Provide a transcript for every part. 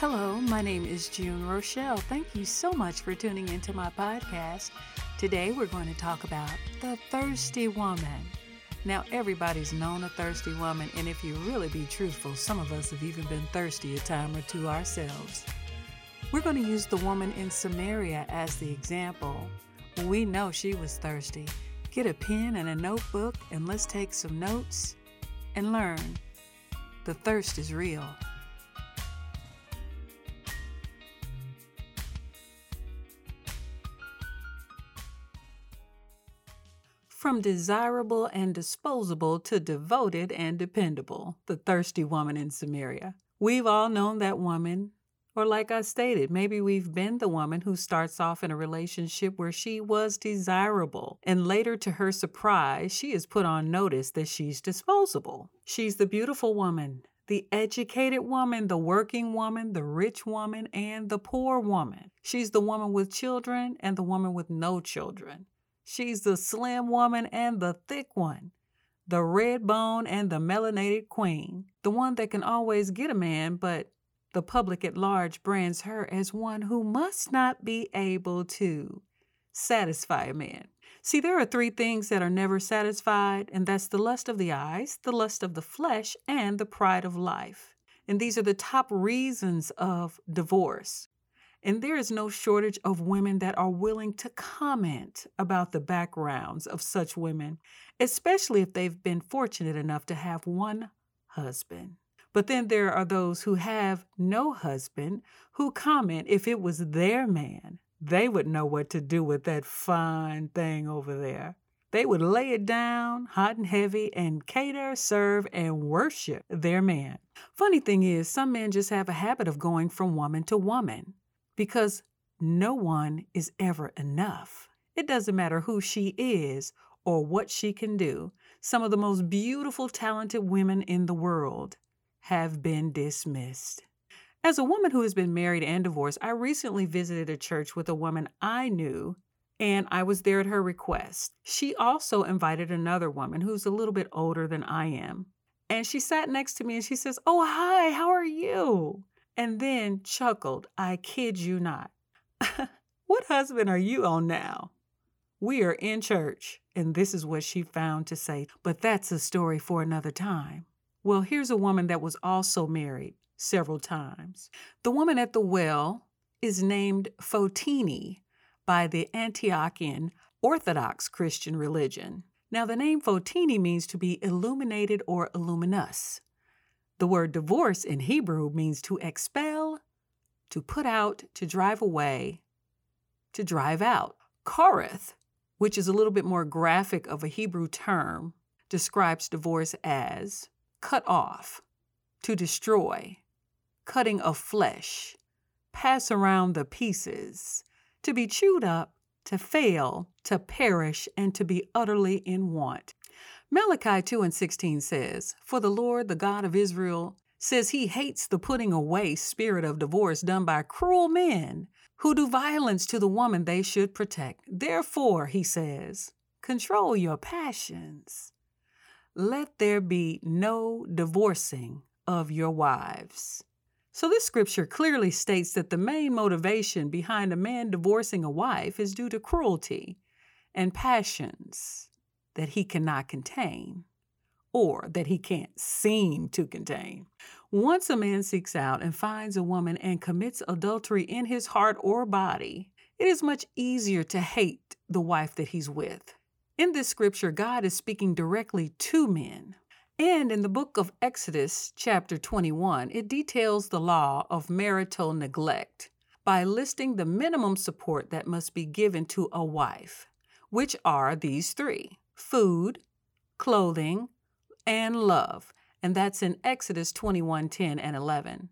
Hello, my name is June Rochelle. Thank you so much for tuning into my podcast. Today we're going to talk about the thirsty woman. Now, everybody's known a thirsty woman, and if you really be truthful, some of us have even been thirsty a time or two ourselves. We're going to use the woman in Samaria as the example. We know she was thirsty. Get a pen and a notebook, and let's take some notes and learn. The thirst is real. From desirable and disposable to devoted and dependable, the thirsty woman in Samaria. We've all known that woman, or like I stated, maybe we've been the woman who starts off in a relationship where she was desirable, and later, to her surprise, she is put on notice that she's disposable. She's the beautiful woman, the educated woman, the working woman, the rich woman, and the poor woman. She's the woman with children and the woman with no children. She's the slim woman and the thick one, the red bone and the melanated queen, the one that can always get a man, but the public at large brands her as one who must not be able to satisfy a man. See, there are three things that are never satisfied, and that's the lust of the eyes, the lust of the flesh, and the pride of life. And these are the top reasons of divorce. And there is no shortage of women that are willing to comment about the backgrounds of such women, especially if they've been fortunate enough to have one husband. But then there are those who have no husband who comment if it was their man, they would know what to do with that fine thing over there. They would lay it down hot and heavy and cater, serve, and worship their man. Funny thing is, some men just have a habit of going from woman to woman because no one is ever enough. It doesn't matter who she is or what she can do. Some of the most beautiful, talented women in the world have been dismissed. As a woman who has been married and divorced, I recently visited a church with a woman I knew, and I was there at her request. She also invited another woman who's a little bit older than I am. And she sat next to me and she says, Oh, hi, how are you? And then chuckled, I kid you not. what husband are you on now? We are in church, and this is what she found to say, but that's a story for another time. Well, here's a woman that was also married several times. The woman at the well is named Fotini by the Antiochian Orthodox Christian religion. Now, the name Fotini means to be illuminated or luminous. The word divorce in Hebrew means to expel, to put out, to drive away, to drive out. Koreth, which is a little bit more graphic of a Hebrew term, describes divorce as cut off, to destroy, cutting of flesh, pass around the pieces, to be chewed up, to fail, to perish, and to be utterly in want. Malachi 2 and 16 says, For the Lord, the God of Israel, says he hates the putting away spirit of divorce done by cruel men who do violence to the woman they should protect. Therefore, he says, control your passions. Let there be no divorcing of your wives. So, this scripture clearly states that the main motivation behind a man divorcing a wife is due to cruelty and passions that he cannot contain or that he can't seem to contain. Once a man seeks out and finds a woman and commits adultery in his heart or body, it is much easier to hate the wife that he's with. In this scripture, God is speaking directly to men. And in the book of Exodus, chapter 21, it details the law of marital neglect by listing the minimum support that must be given to a wife, which are these three food, clothing, and love. And that's in Exodus 21 10 and 11.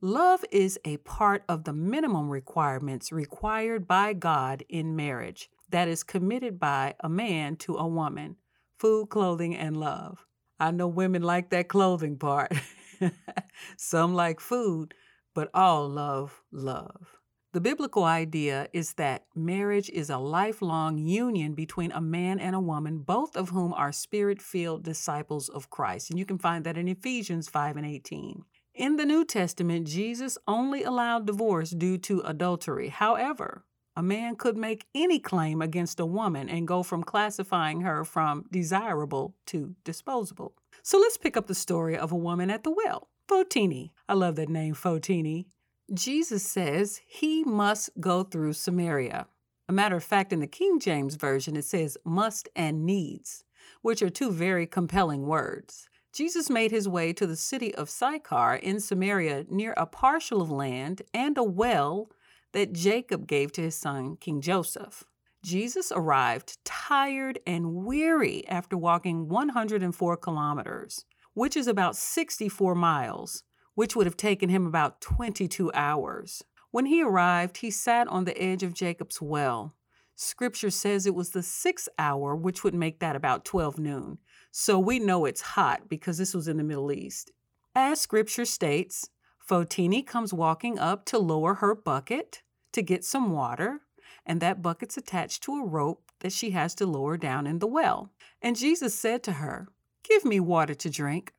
Love is a part of the minimum requirements required by God in marriage that is committed by a man to a woman food, clothing, and love. I know women like that clothing part. Some like food, but all love love. The biblical idea is that marriage is a lifelong union between a man and a woman, both of whom are spirit filled disciples of Christ. And you can find that in Ephesians 5 and 18. In the New Testament, Jesus only allowed divorce due to adultery. However, a man could make any claim against a woman and go from classifying her from desirable to disposable. So let's pick up the story of a woman at the well, Fotini. I love that name, Fotini. Jesus says he must go through Samaria. A matter of fact, in the King James Version, it says must and needs, which are two very compelling words. Jesus made his way to the city of Sychar in Samaria near a parcel of land and a well that Jacob gave to his son, King Joseph. Jesus arrived tired and weary after walking 104 kilometers, which is about 64 miles which would have taken him about 22 hours. When he arrived, he sat on the edge of Jacob's well. Scripture says it was the sixth hour, which would make that about 12 noon. So we know it's hot because this was in the Middle East. As scripture states, Fotini comes walking up to lower her bucket to get some water, and that bucket's attached to a rope that she has to lower down in the well. And Jesus said to her, Give me water to drink.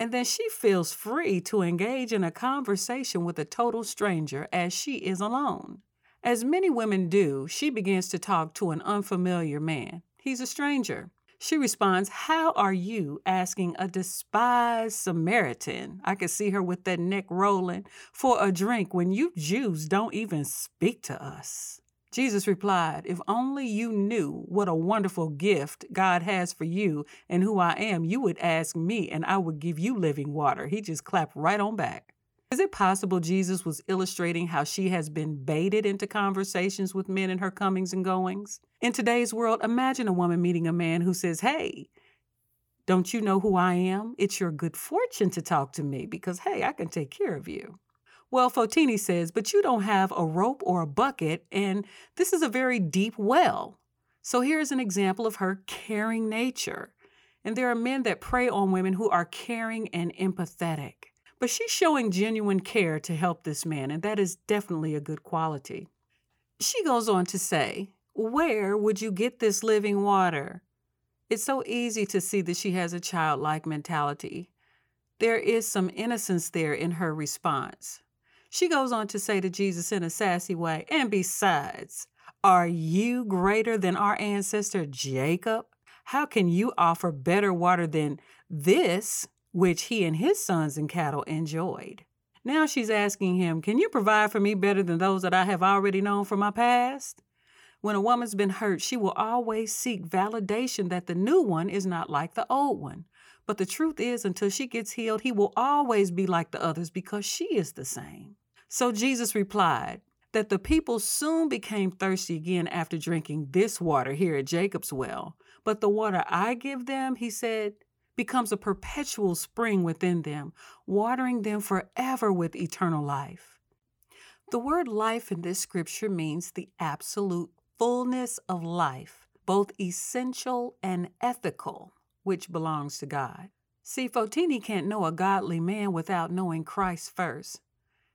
And then she feels free to engage in a conversation with a total stranger as she is alone. As many women do, she begins to talk to an unfamiliar man. He's a stranger. She responds, How are you asking a despised Samaritan? I can see her with that neck rolling for a drink when you Jews don't even speak to us. Jesus replied, If only you knew what a wonderful gift God has for you and who I am, you would ask me and I would give you living water. He just clapped right on back. Is it possible Jesus was illustrating how she has been baited into conversations with men in her comings and goings? In today's world, imagine a woman meeting a man who says, Hey, don't you know who I am? It's your good fortune to talk to me because, hey, I can take care of you. Well, Fotini says, but you don't have a rope or a bucket, and this is a very deep well. So here's an example of her caring nature. And there are men that prey on women who are caring and empathetic. But she's showing genuine care to help this man, and that is definitely a good quality. She goes on to say, Where would you get this living water? It's so easy to see that she has a childlike mentality. There is some innocence there in her response. She goes on to say to Jesus in a sassy way, and besides, are you greater than our ancestor Jacob? How can you offer better water than this, which he and his sons and cattle enjoyed? Now she's asking him, Can you provide for me better than those that I have already known from my past? When a woman's been hurt, she will always seek validation that the new one is not like the old one. But the truth is, until she gets healed, he will always be like the others because she is the same. So Jesus replied that the people soon became thirsty again after drinking this water here at Jacob's well. But the water I give them, he said, becomes a perpetual spring within them, watering them forever with eternal life. The word life in this scripture means the absolute fullness of life, both essential and ethical which belongs to God. See, Fotini can't know a godly man without knowing Christ first.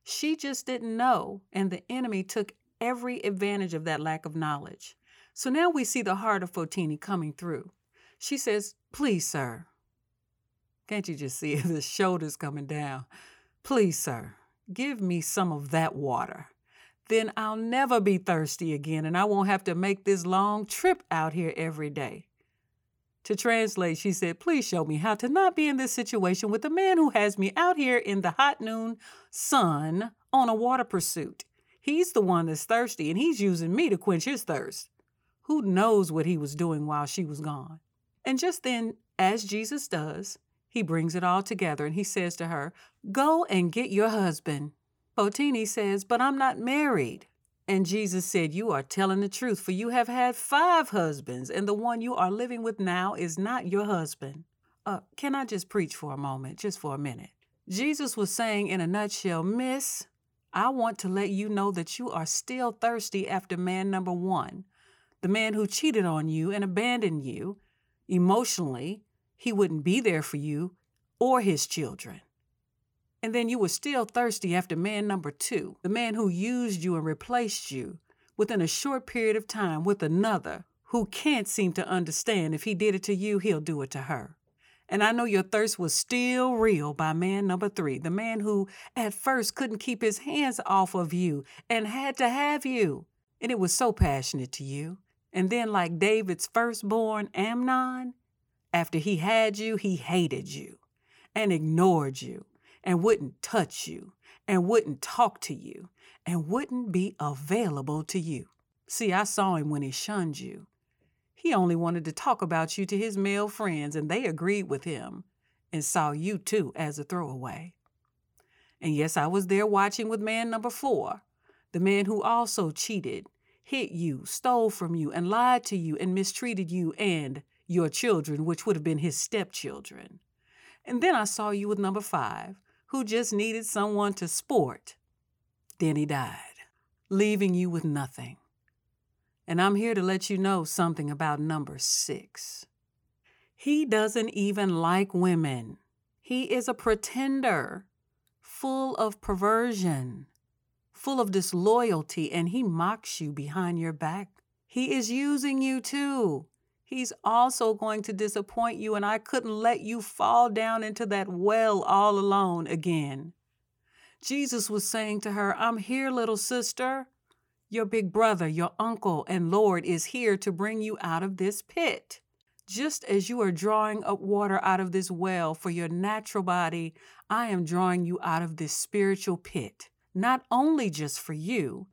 She just didn't know, and the enemy took every advantage of that lack of knowledge. So now we see the heart of Fotini coming through. She says, Please, sir. Can't you just see the shoulders coming down? Please, sir, give me some of that water. Then I'll never be thirsty again and I won't have to make this long trip out here every day. To translate, she said, Please show me how to not be in this situation with a man who has me out here in the hot noon sun on a water pursuit. He's the one that's thirsty, and he's using me to quench his thirst. Who knows what he was doing while she was gone? And just then, as Jesus does, he brings it all together and he says to her, Go and get your husband. Fotini says, But I'm not married. And Jesus said, You are telling the truth, for you have had five husbands, and the one you are living with now is not your husband. Uh, can I just preach for a moment, just for a minute? Jesus was saying in a nutshell, Miss, I want to let you know that you are still thirsty after man number one, the man who cheated on you and abandoned you emotionally. He wouldn't be there for you or his children. And then you were still thirsty after man number two, the man who used you and replaced you within a short period of time with another who can't seem to understand if he did it to you, he'll do it to her. And I know your thirst was still real by man number three, the man who at first couldn't keep his hands off of you and had to have you. And it was so passionate to you. And then, like David's firstborn, Amnon, after he had you, he hated you and ignored you and wouldn't touch you and wouldn't talk to you and wouldn't be available to you. See, I saw him when he shunned you. He only wanted to talk about you to his male friends, and they agreed with him and saw you too as a throwaway. And yes, I was there watching with man number four, the man who also cheated, hit you, stole from you, and lied to you and mistreated you and your children, which would have been his stepchildren. And then I saw you with number five, who just needed someone to sport. Then he died, leaving you with nothing. And I'm here to let you know something about number six. He doesn't even like women. He is a pretender, full of perversion, full of disloyalty, and he mocks you behind your back. He is using you too. He's also going to disappoint you, and I couldn't let you fall down into that well all alone again. Jesus was saying to her, I'm here, little sister. Your big brother, your uncle, and Lord is here to bring you out of this pit. Just as you are drawing up water out of this well for your natural body, I am drawing you out of this spiritual pit, not only just for you,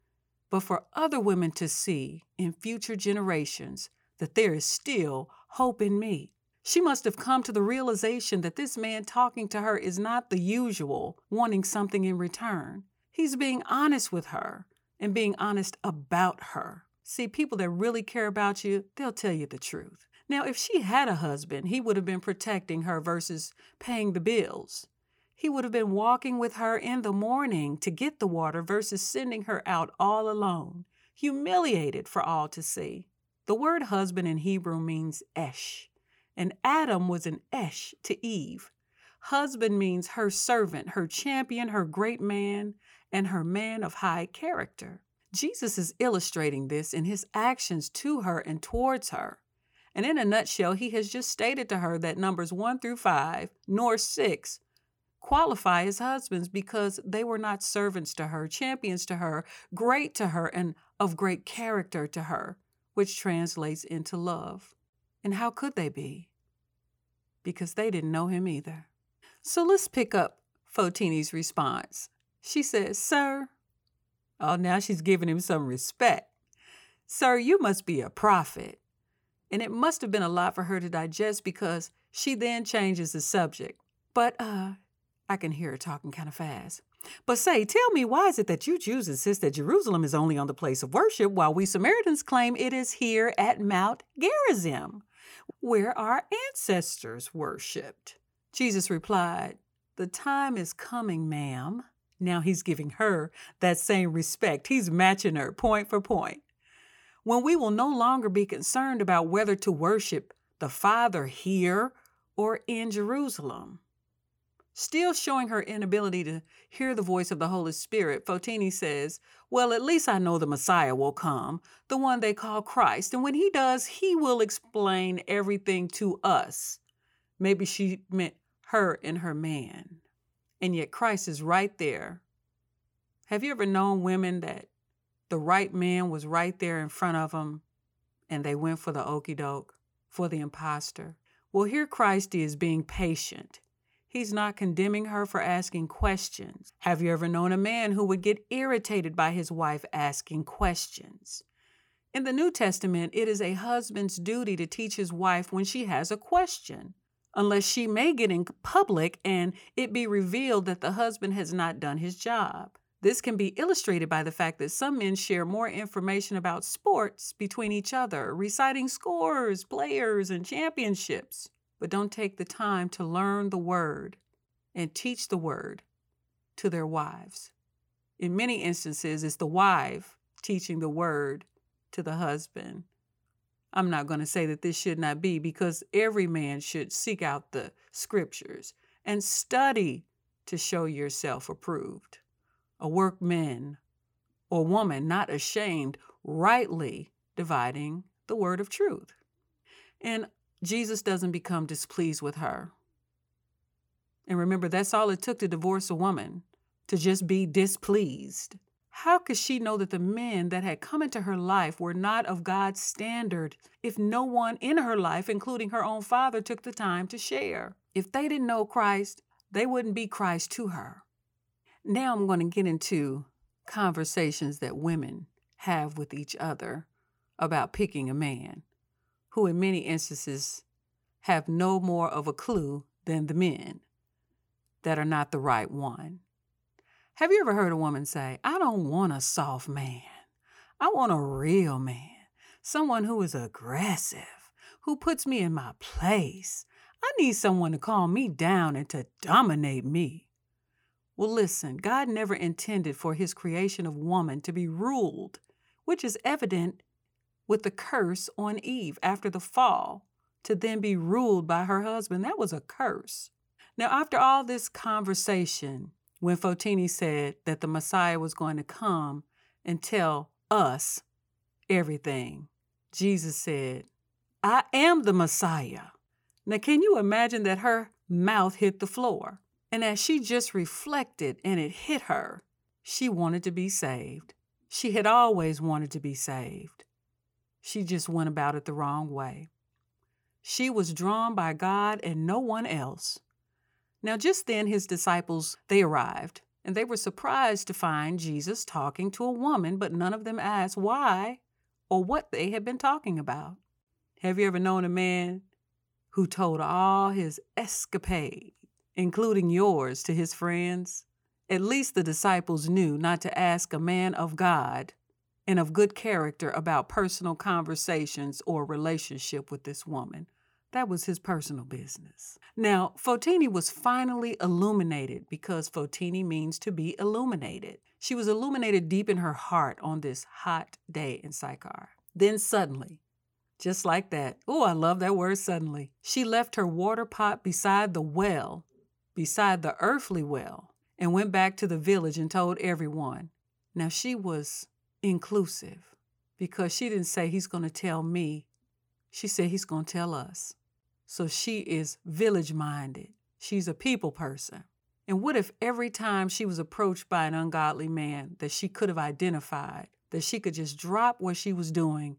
but for other women to see in future generations that there is still hope in me. She must have come to the realization that this man talking to her is not the usual, wanting something in return. He's being honest with her and being honest about her. See, people that really care about you, they'll tell you the truth. Now, if she had a husband, he would have been protecting her versus paying the bills. He would have been walking with her in the morning to get the water versus sending her out all alone, humiliated for all to see. The word husband in Hebrew means esh, and Adam was an esh to Eve. Husband means her servant, her champion, her great man, and her man of high character. Jesus is illustrating this in his actions to her and towards her. And in a nutshell, he has just stated to her that numbers 1 through 5, nor 6, qualify as husbands because they were not servants to her, champions to her, great to her, and of great character to her which translates into love. And how could they be? Because they didn't know him either. So let's pick up Fotini's response. She says, Sir, oh, now she's giving him some respect. Sir, you must be a prophet. And it must have been a lot for her to digest because she then changes the subject. But uh, I can hear her talking kind of fast. But say, tell me, why is it that you Jews insist that Jerusalem is only on the place of worship, while we Samaritans claim it is here at Mount Gerizim, where our ancestors worshipped? Jesus replied, The time is coming, ma'am. Now he's giving her that same respect. He's matching her point for point. When we will no longer be concerned about whether to worship the Father here or in Jerusalem. Still showing her inability to hear the voice of the Holy Spirit, Fotini says, Well, at least I know the Messiah will come, the one they call Christ. And when he does, he will explain everything to us. Maybe she meant her and her man. And yet Christ is right there. Have you ever known women that the right man was right there in front of them and they went for the okey doke, for the impostor? Well, here Christ is being patient. He's not condemning her for asking questions. Have you ever known a man who would get irritated by his wife asking questions? In the New Testament, it is a husband's duty to teach his wife when she has a question, unless she may get in public and it be revealed that the husband has not done his job. This can be illustrated by the fact that some men share more information about sports between each other, reciting scores, players, and championships, but don't take the time to learn the word and teach the word to their wives. In many instances, it's the wife teaching the word to the husband. I'm not going to say that this should not be because every man should seek out the scriptures and study to show yourself approved. A workman or woman not ashamed, rightly dividing the word of truth. And Jesus doesn't become displeased with her. And remember, that's all it took to divorce a woman, to just be displeased. How could she know that the men that had come into her life were not of God's standard if no one in her life, including her own father, took the time to share? If they didn't know Christ, they wouldn't be Christ to her. Now I'm going to get into conversations that women have with each other about picking a man, who in many instances have no more of a clue than the men that are not the right one. Have you ever heard a woman say, I don't want a soft man. I want a real man, someone who is aggressive, who puts me in my place. I need someone to calm me down and to dominate me. Well, listen, God never intended for his creation of woman to be ruled, which is evident with the curse on Eve after the fall, to then be ruled by her husband. That was a curse. Now, after all this conversation, when Fotini said that the Messiah was going to come and tell us everything. Jesus said, I am the Messiah. Now, can you imagine that her mouth hit the floor? And as she just reflected and it hit her, she wanted to be saved. She had always wanted to be saved. She just went about it the wrong way. She was drawn by God and no one else. Now, just then, his disciples, they arrived, and they were surprised to find Jesus talking to a woman, but none of them asked why or what they had been talking about. Have you ever known a man who told all his escapades, including yours, to his friends? At least the disciples knew not to ask a man of God and of good character about personal conversations or relationship with this woman. That was his personal business. Now, Fotini was finally illuminated because Fotini means to be illuminated. She was illuminated deep in her heart on this hot day in Sychar. Then suddenly, just like that, oh, I love that word suddenly, she left her water pot beside the well, beside the earthly well, and went back to the village and told everyone. Now, she was inclusive because she didn't say he's going to tell me, she said he's going to tell us. So she is village minded. She's a people person. And what if every time she was approached by an ungodly man that she could have identified, that she could just drop what she was doing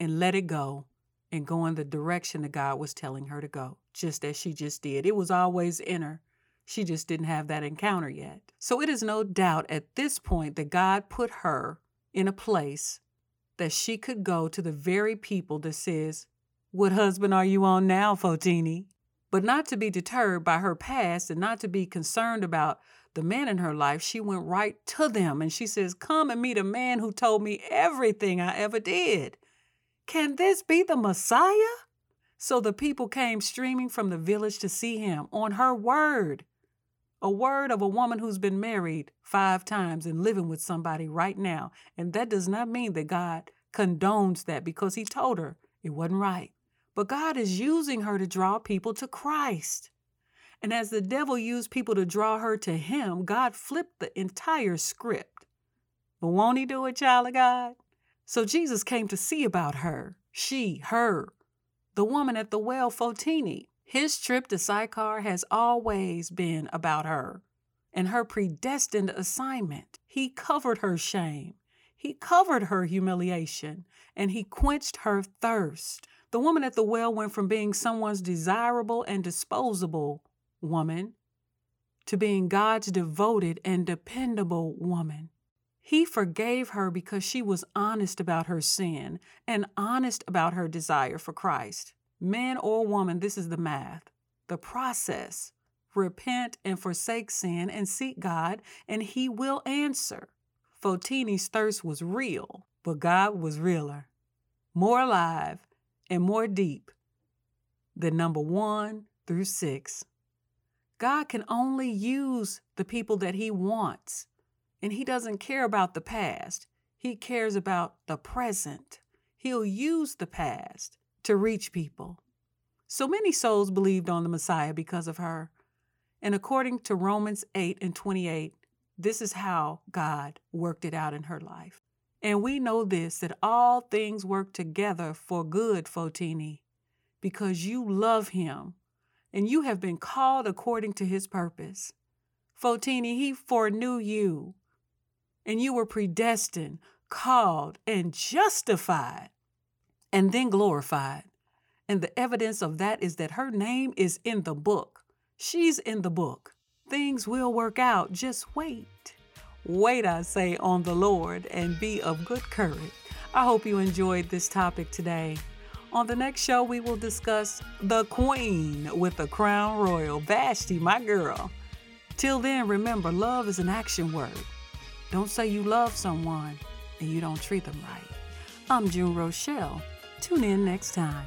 and let it go and go in the direction that God was telling her to go, just as she just did? It was always in her. She just didn't have that encounter yet. So it is no doubt at this point that God put her in a place that she could go to the very people that says, what husband are you on now, Fotini? But not to be deterred by her past and not to be concerned about the men in her life, she went right to them and she says, Come and meet a man who told me everything I ever did. Can this be the Messiah? So the people came streaming from the village to see him on her word. A word of a woman who's been married five times and living with somebody right now. And that does not mean that God condones that because he told her it wasn't right. But God is using her to draw people to Christ. And as the devil used people to draw her to him, God flipped the entire script. But won't he do it, child of God? So Jesus came to see about her, she, her, the woman at the well, Fotini. His trip to Sychar has always been about her and her predestined assignment. He covered her shame, he covered her humiliation, and he quenched her thirst The woman at the well went from being someone's desirable and disposable woman to being God's devoted and dependable woman. He forgave her because she was honest about her sin and honest about her desire for Christ. Man or woman, this is the math, the process. Repent and forsake sin and seek God, and He will answer. Fotini's thirst was real, but God was realer, more alive, and more deep than number one through six. God can only use the people that He wants, and He doesn't care about the past. He cares about the present. He'll use the past to reach people. So many souls believed on the Messiah because of her. And according to Romans 8 and 28, this is how God worked it out in her life. And we know this that all things work together for good, Fotini, because you love him and you have been called according to his purpose. Fotini, he foreknew you, and you were predestined, called, and justified, and then glorified. And the evidence of that is that her name is in the book. She's in the book. Things will work out. Just wait. Wait, I say, on the Lord and be of good courage. I hope you enjoyed this topic today. On the next show, we will discuss the Queen with the Crown Royal, Vashti, my girl. Till then, remember, love is an action word. Don't say you love someone and you don't treat them right. I'm June Rochelle. Tune in next time.